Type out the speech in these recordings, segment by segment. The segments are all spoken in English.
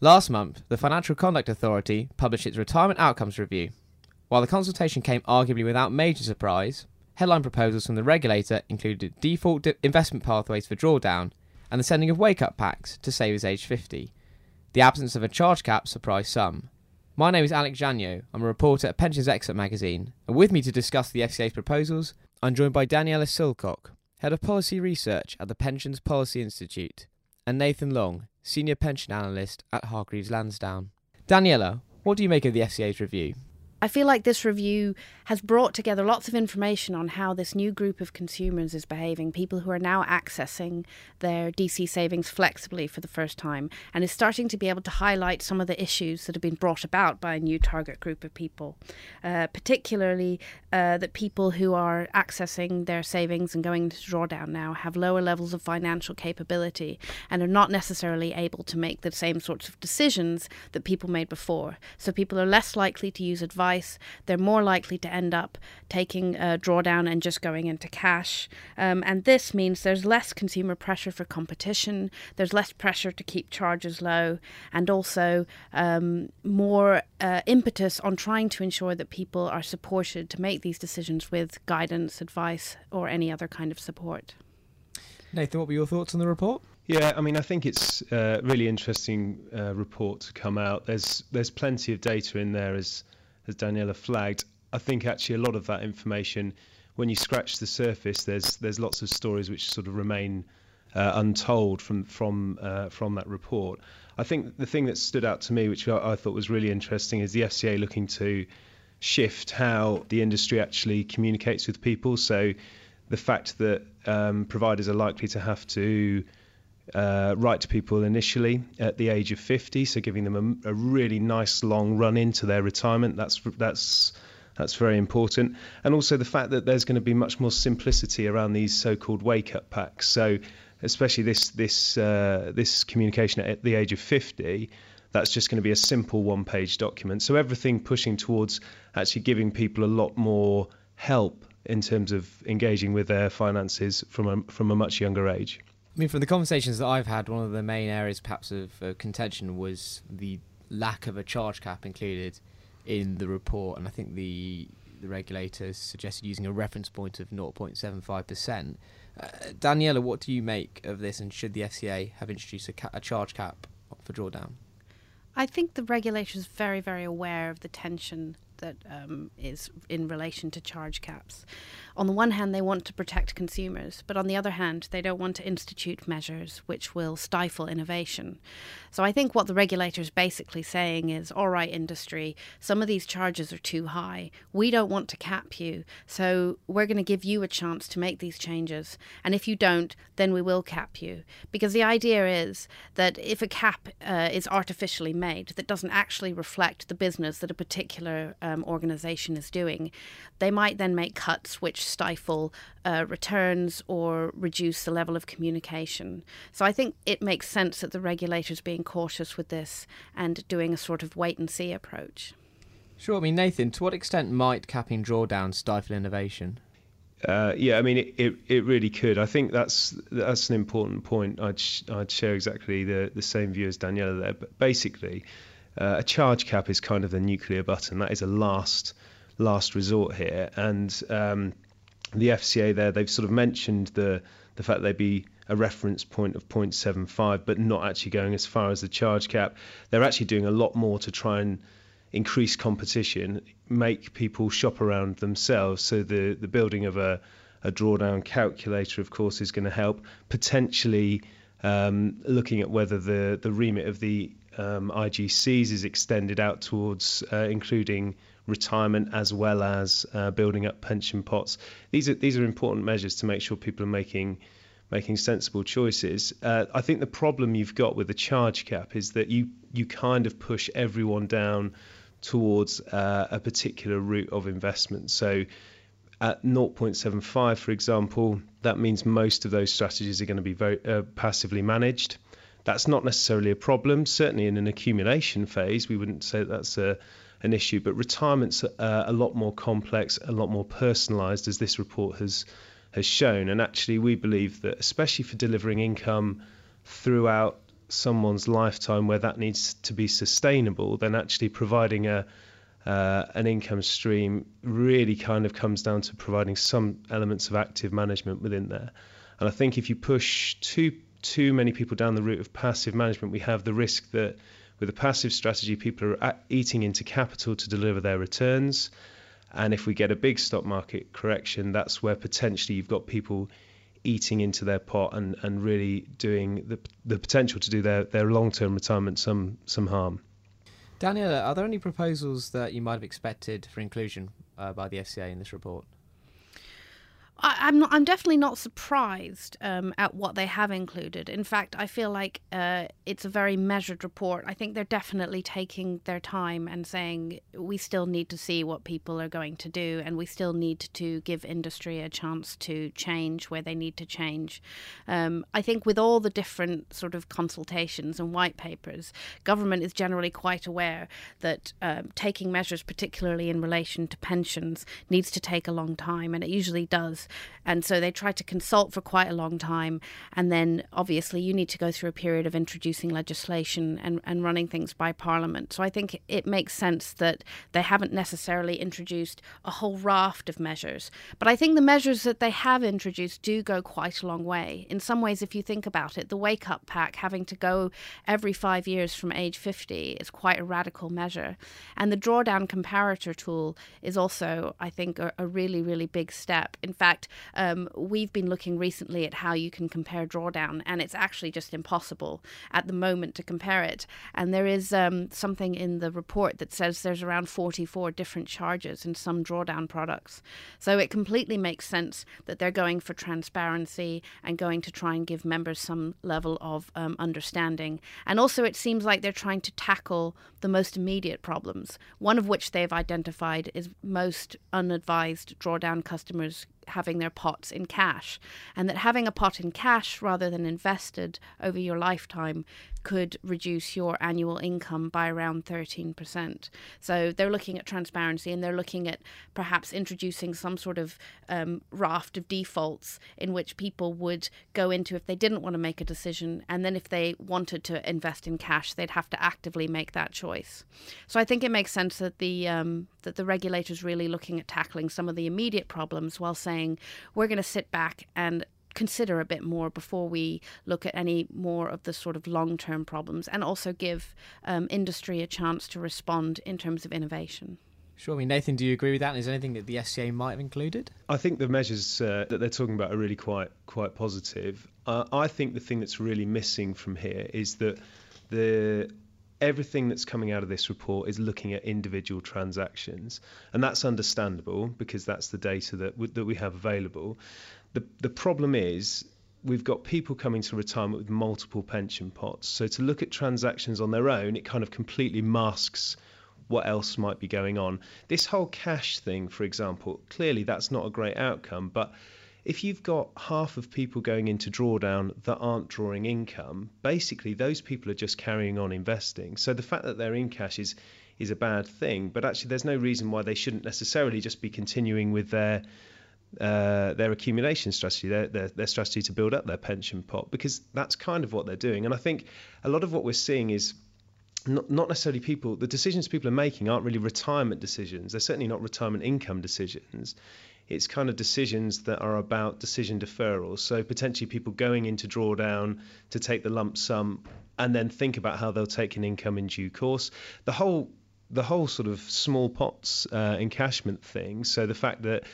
Last month, the Financial Conduct Authority published its Retirement Outcomes Review. While the consultation came arguably without major surprise, headline proposals from the regulator included default investment pathways for drawdown and the sending of wake up packs to savers aged 50. The absence of a charge cap surprised some. My name is Alex Janiaud. I'm a reporter at Pensions Expert magazine, and with me to discuss the FCA's proposals, I'm joined by Daniela Silcock, Head of Policy Research at the Pensions Policy Institute, and Nathan Long, Senior Pension Analyst at Hargreaves Lansdown. Daniela, what do you make of the FCA's review? I feel like this review has brought together lots of information on how this new group of consumers is behaving, people who are now accessing their DC savings flexibly for the first time, and is starting to be able to highlight some of the issues that have been brought about by a new target group of people, uh, particularly uh, that people who are accessing their savings and going into drawdown now have lower levels of financial capability and are not necessarily able to make the same sorts of decisions that people made before. So people are less likely to use advice they're more likely to end up taking a drawdown and just going into cash. Um, and this means there's less consumer pressure for competition, there's less pressure to keep charges low, and also um, more uh, impetus on trying to ensure that people are supported to make these decisions with guidance, advice, or any other kind of support. Nathan, what were your thoughts on the report? Yeah, I mean, I think it's a really interesting uh, report to come out. There's there's plenty of data in there, as as Daniela flagged, I think actually a lot of that information, when you scratch the surface, there's there's lots of stories which sort of remain uh, untold from from uh, from that report. I think the thing that stood out to me, which I, I, thought was really interesting, is the FCA looking to shift how the industry actually communicates with people. So the fact that um, providers are likely to have to uh, write to people initially at the age of 50, so giving them a, a, really nice long run into their retirement. That's that's that's very important, and also the fact that there's going to be much more simplicity around these so-called wake-up packs. So, especially this this uh, this communication at the age of 50, that's just going to be a simple one-page document. So everything pushing towards actually giving people a lot more help in terms of engaging with their finances from a, from a much younger age. I mean, from the conversations that I've had, one of the main areas perhaps of uh, contention was the lack of a charge cap included in the report, and I think the the regulators suggested using a reference point of 0.75%. Uh, Daniela, what do you make of this, and should the FCA have introduced a, ca- a charge cap for drawdown? I think the regulator is very, very aware of the tension that um, is in relation to charge caps. On the one hand, they want to protect consumers, but on the other hand, they don't want to institute measures which will stifle innovation. So I think what the regulator is basically saying is all right, industry, some of these charges are too high. We don't want to cap you, so we're going to give you a chance to make these changes. And if you don't, then we will cap you. Because the idea is that if a cap uh, is artificially made that doesn't actually reflect the business that a particular um, organization is doing, they might then make cuts which stifle uh, returns or reduce the level of communication. So I think it makes sense that the regulators being cautious with this and doing a sort of wait and see approach. Sure. I mean, Nathan, to what extent might capping drawdown stifle innovation? Uh, yeah, I mean, it, it, it, really could. I think that's that's an important point. I'd sh- I'd share exactly the, the same view as Daniela there. But basically, uh, a charge cap is kind of the nuclear button. That is a last last resort here, and um, the FCA there, they've sort of mentioned the the fact they'd be a reference point of 0.75, but not actually going as far as the charge cap. They're actually doing a lot more to try and increase competition, make people shop around themselves. So the the building of a a drawdown calculator, of course, is going to help. Potentially um, looking at whether the the remit of the um, IGCs is extended out towards uh, including retirement as well as uh, building up pension pots. These are these are important measures to make sure people are making making sensible choices. Uh, I think the problem you've got with the charge cap is that you you kind of push everyone down towards uh, a particular route of investment. So at 0.75, for example, that means most of those strategies are going to be very uh, passively managed. That's not necessarily a problem. Certainly in an accumulation phase, we wouldn't say that that's a an issue. But retirement's uh, a lot more complex, a lot more personalised, as this report has has shown. And actually, we believe that, especially for delivering income throughout someone's lifetime where that needs to be sustainable, then actually providing a uh, an income stream really kind of comes down to providing some elements of active management within there. And I think if you push too too many people down the route of passive management, we have the risk that with a passive strategy, people are eating into capital to deliver their returns. And if we get a big stock market correction, that's where potentially you've got people eating into their pot and, and really doing the, the potential to do their, their long term retirement some some harm. Daniel, are there any proposals that you might have expected for inclusion uh, by the FCA in this report? I, am not. I'm definitely not surprised um, at what they have included. In fact, I feel like uh, it's a very measured report. I think they're definitely taking their time and saying we still need to see what people are going to do, and we still need to give industry a chance to change where they need to change. Um, I think with all the different sort of consultations and white papers, government is generally quite aware that um, taking measures, particularly in relation to pensions, needs to take a long time, and it usually does. And so they tried to consult for quite a long time. And then obviously you need to go through a period of introducing legislation and, and running things by Parliament. So I think it makes sense that they haven't necessarily introduced a whole raft of measures. But I think the measures that they have introduced do go quite a long way. In some ways, if you think about it, the wake up pack having to go every five years from age 50 is quite a radical measure. And the drawdown comparator tool is also, I think, a, a really, really big step. In fact, fact, um, we've been looking recently at how you can compare drawdown, and it's actually just impossible at the moment to compare it. And there is um, something in the report that says there's around 44 different charges in some drawdown products. So it completely makes sense that they're going for transparency and going to try and give members some level of um, understanding. And also, it seems like they're trying to tackle the most immediate problems, one of which they've identified is most unadvised drawdown customers having their pots in cash, and that having a pot in cash rather than invested over your lifetime could reduce your annual income by around 13%. So they're looking at transparency and they're looking at perhaps introducing some sort of um, raft of defaults in which people would go into if they didn't want to make a decision. And then if they wanted to invest in cash, they'd have to actively make that choice. So I think it makes sense that the, um, that the regulator's really looking at tackling some of the immediate problems while saying we're going to sit back and consider a bit more before we look at any more of the sort of long term problems and also give um, industry a chance to respond in terms of innovation. Sure. I mean, Nathan, do you agree with that? Is there anything that the FCA might have included? I think the measures uh, that they're talking about are really quite quite positive. Uh, I think the thing that's really missing from here is that the everything that's coming out of this report is looking at individual transactions, and that's understandable because that's the data that w- that we have available. The, the problem is we've got people coming to retirement with multiple pension pots. So to look at transactions on their own, it kind of completely masks what else might be going on. This whole cash thing, for example, clearly that's not a great outcome, but if you've got half of people going into drawdown that aren't drawing income, basically those people are just carrying on investing. So the fact that they're in cash is is a bad thing, but actually there's no reason why they shouldn't necessarily just be continuing with their uh, their accumulation strategy, their, their, their strategy to build up their pension pot, because that's kind of what they're doing. And I think a lot of what we're seeing is not, not necessarily people, the decisions people are making aren't really retirement decisions. They're certainly not retirement income decisions. It's kind of decisions that are about decision deferrals. So potentially people going into drawdown to take the lump sum and then think about how they'll take an income in due course. The whole the whole sort of small pots uh, encashment thing. So the fact that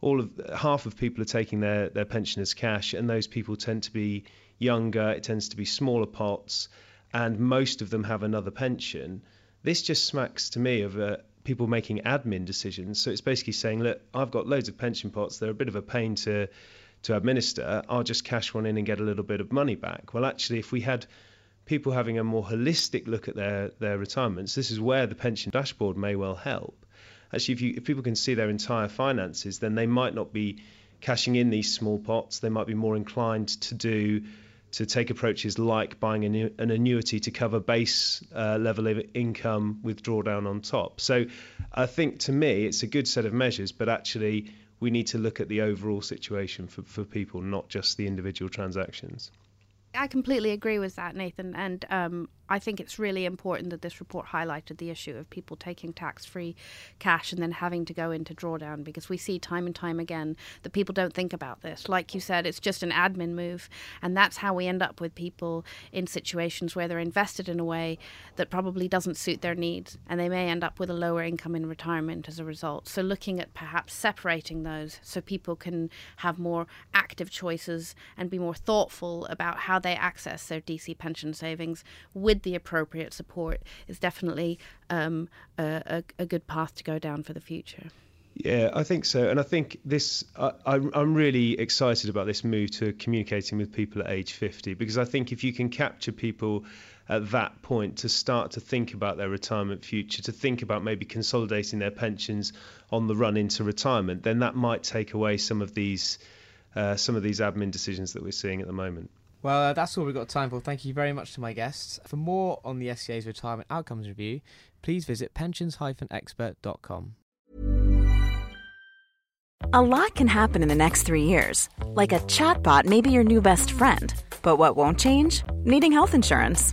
all of half of people are taking their their pension as cash, and those people tend to be younger. It tends to be smaller pots, and most of them have another pension. This just smacks to me of uh, people making admin decisions. So it's basically saying, look, I've got loads of pension pots. They're a bit of a pain to to administer. I'll just cash one in and get a little bit of money back. Well, actually, if we had people having a more holistic look at their their retirements, this is where the pension dashboard may well help actually, if, you, if people can see their entire finances, then they might not be cashing in these small pots. They might be more inclined to do to take approaches like buying an, an annuity to cover base uh, level of income with drawdown on top. So I think to me it's a good set of measures, but actually we need to look at the overall situation for, for people, not just the individual transactions. I completely agree with that, Nathan. And um, I think it's really important that this report highlighted the issue of people taking tax free cash and then having to go into drawdown because we see time and time again that people don't think about this. Like you said, it's just an admin move. And that's how we end up with people in situations where they're invested in a way that probably doesn't suit their needs. And they may end up with a lower income in retirement as a result. So, looking at perhaps separating those so people can have more active choices and be more thoughtful about how they access their DC pension savings with the appropriate support is definitely um, a, a, good path to go down for the future. Yeah, I think so, and I think this. I, I'm really excited about this move to communicating with people at age 50 because I think if you can capture people at that point to start to think about their retirement future, to think about maybe consolidating their pensions on the run into retirement, then that might take away some of these uh, some of these admin decisions that we're seeing at the moment. Well, uh, that's all we've got time for. Thank you very much to my guests. For more on the FCA's Retirement Outcomes Review, please visit pensions-expert.com. A lot can happen in the next three years. Like a chatbot may be your new best friend. But what won't change? Needing health insurance.